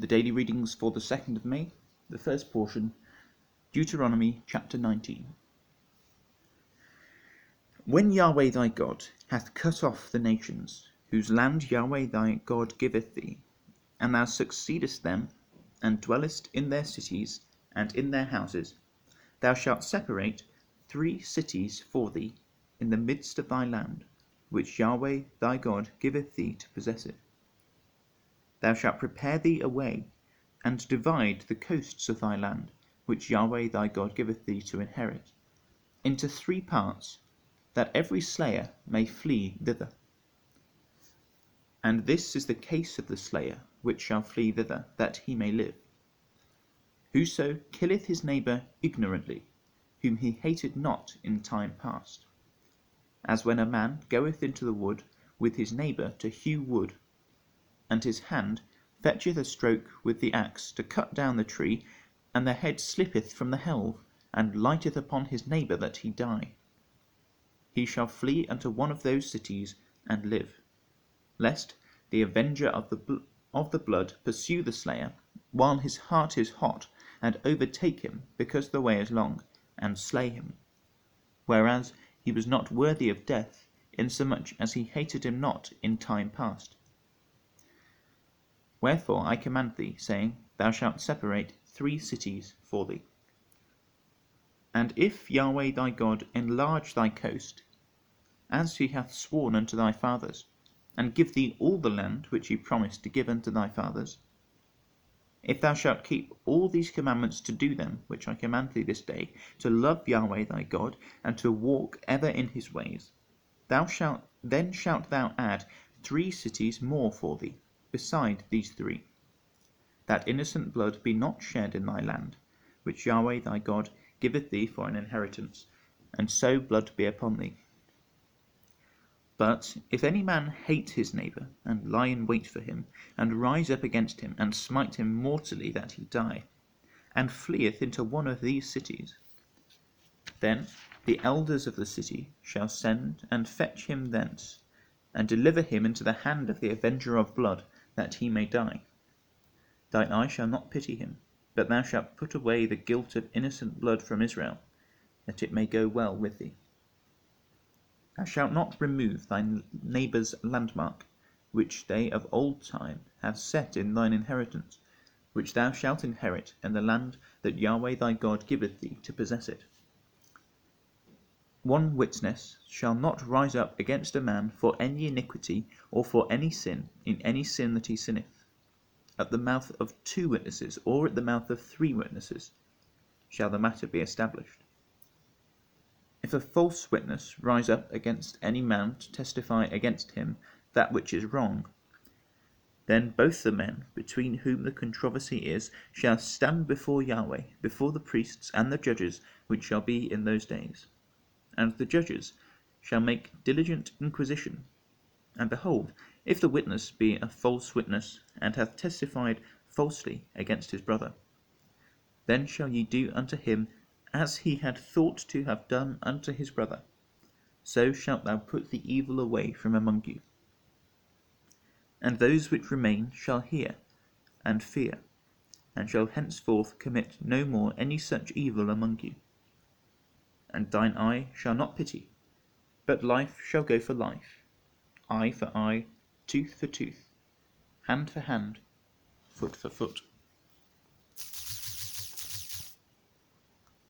The daily readings for the 2nd of May, the first portion, Deuteronomy chapter 19. When Yahweh thy God hath cut off the nations, whose land Yahweh thy God giveth thee, and thou succeedest them, and dwellest in their cities and in their houses, thou shalt separate three cities for thee in the midst of thy land, which Yahweh thy God giveth thee to possess it. Thou shalt prepare thee a way, and divide the coasts of thy land, which Yahweh thy God giveth thee to inherit, into three parts, that every slayer may flee thither. And this is the case of the slayer which shall flee thither, that he may live. Whoso killeth his neighbour ignorantly, whom he hated not in time past, as when a man goeth into the wood with his neighbour to hew wood, and his hand fetcheth a stroke with the axe to cut down the tree, and the head slippeth from the helve, and lighteth upon his neighbour that he die. He shall flee unto one of those cities and live, lest the avenger of the, bl- of the blood pursue the slayer, while his heart is hot, and overtake him, because the way is long, and slay him. Whereas he was not worthy of death, insomuch as he hated him not in time past. Wherefore I command thee, saying, Thou shalt separate three cities for thee. And if Yahweh thy God enlarge thy coast, as he hath sworn unto thy fathers, and give thee all the land which he promised to give unto thy fathers, if thou shalt keep all these commandments to do them, which I command thee this day, to love Yahweh thy God, and to walk ever in his ways, thou shalt then shalt thou add three cities more for thee, beside these three, that innocent blood be not shed in thy land, which Yahweh thy God giveth thee for an inheritance, and so blood be upon thee. But if any man hate his neighbour, and lie in wait for him, and rise up against him, and smite him mortally that he die, and fleeth into one of these cities, then the elders of the city shall send and fetch him thence, and deliver him into the hand of the avenger of blood, that he may die. Thine eye shall not pity him, but thou shalt put away the guilt of innocent blood from Israel, that it may go well with thee. Thou shalt not remove thy neighbour's landmark, which they of old time have set in thine inheritance, which thou shalt inherit in the land that Yahweh thy God giveth thee to possess it. One witness shall not rise up against a man for any iniquity or for any sin in any sin that he sinneth. At the mouth of two witnesses or at the mouth of three witnesses shall the matter be established. If a false witness rise up against any man to testify against him that which is wrong, then both the men between whom the controversy is shall stand before Yahweh, before the priests and the judges which shall be in those days. And the judges shall make diligent inquisition. And behold, if the witness be a false witness, and hath testified falsely against his brother, then shall ye do unto him as he had thought to have done unto his brother, so shalt thou put the evil away from among you. And those which remain shall hear and fear, and shall henceforth commit no more any such evil among you. And thine eye shall not pity, but life shall go for life, eye for eye, tooth for tooth, hand for hand, foot for foot.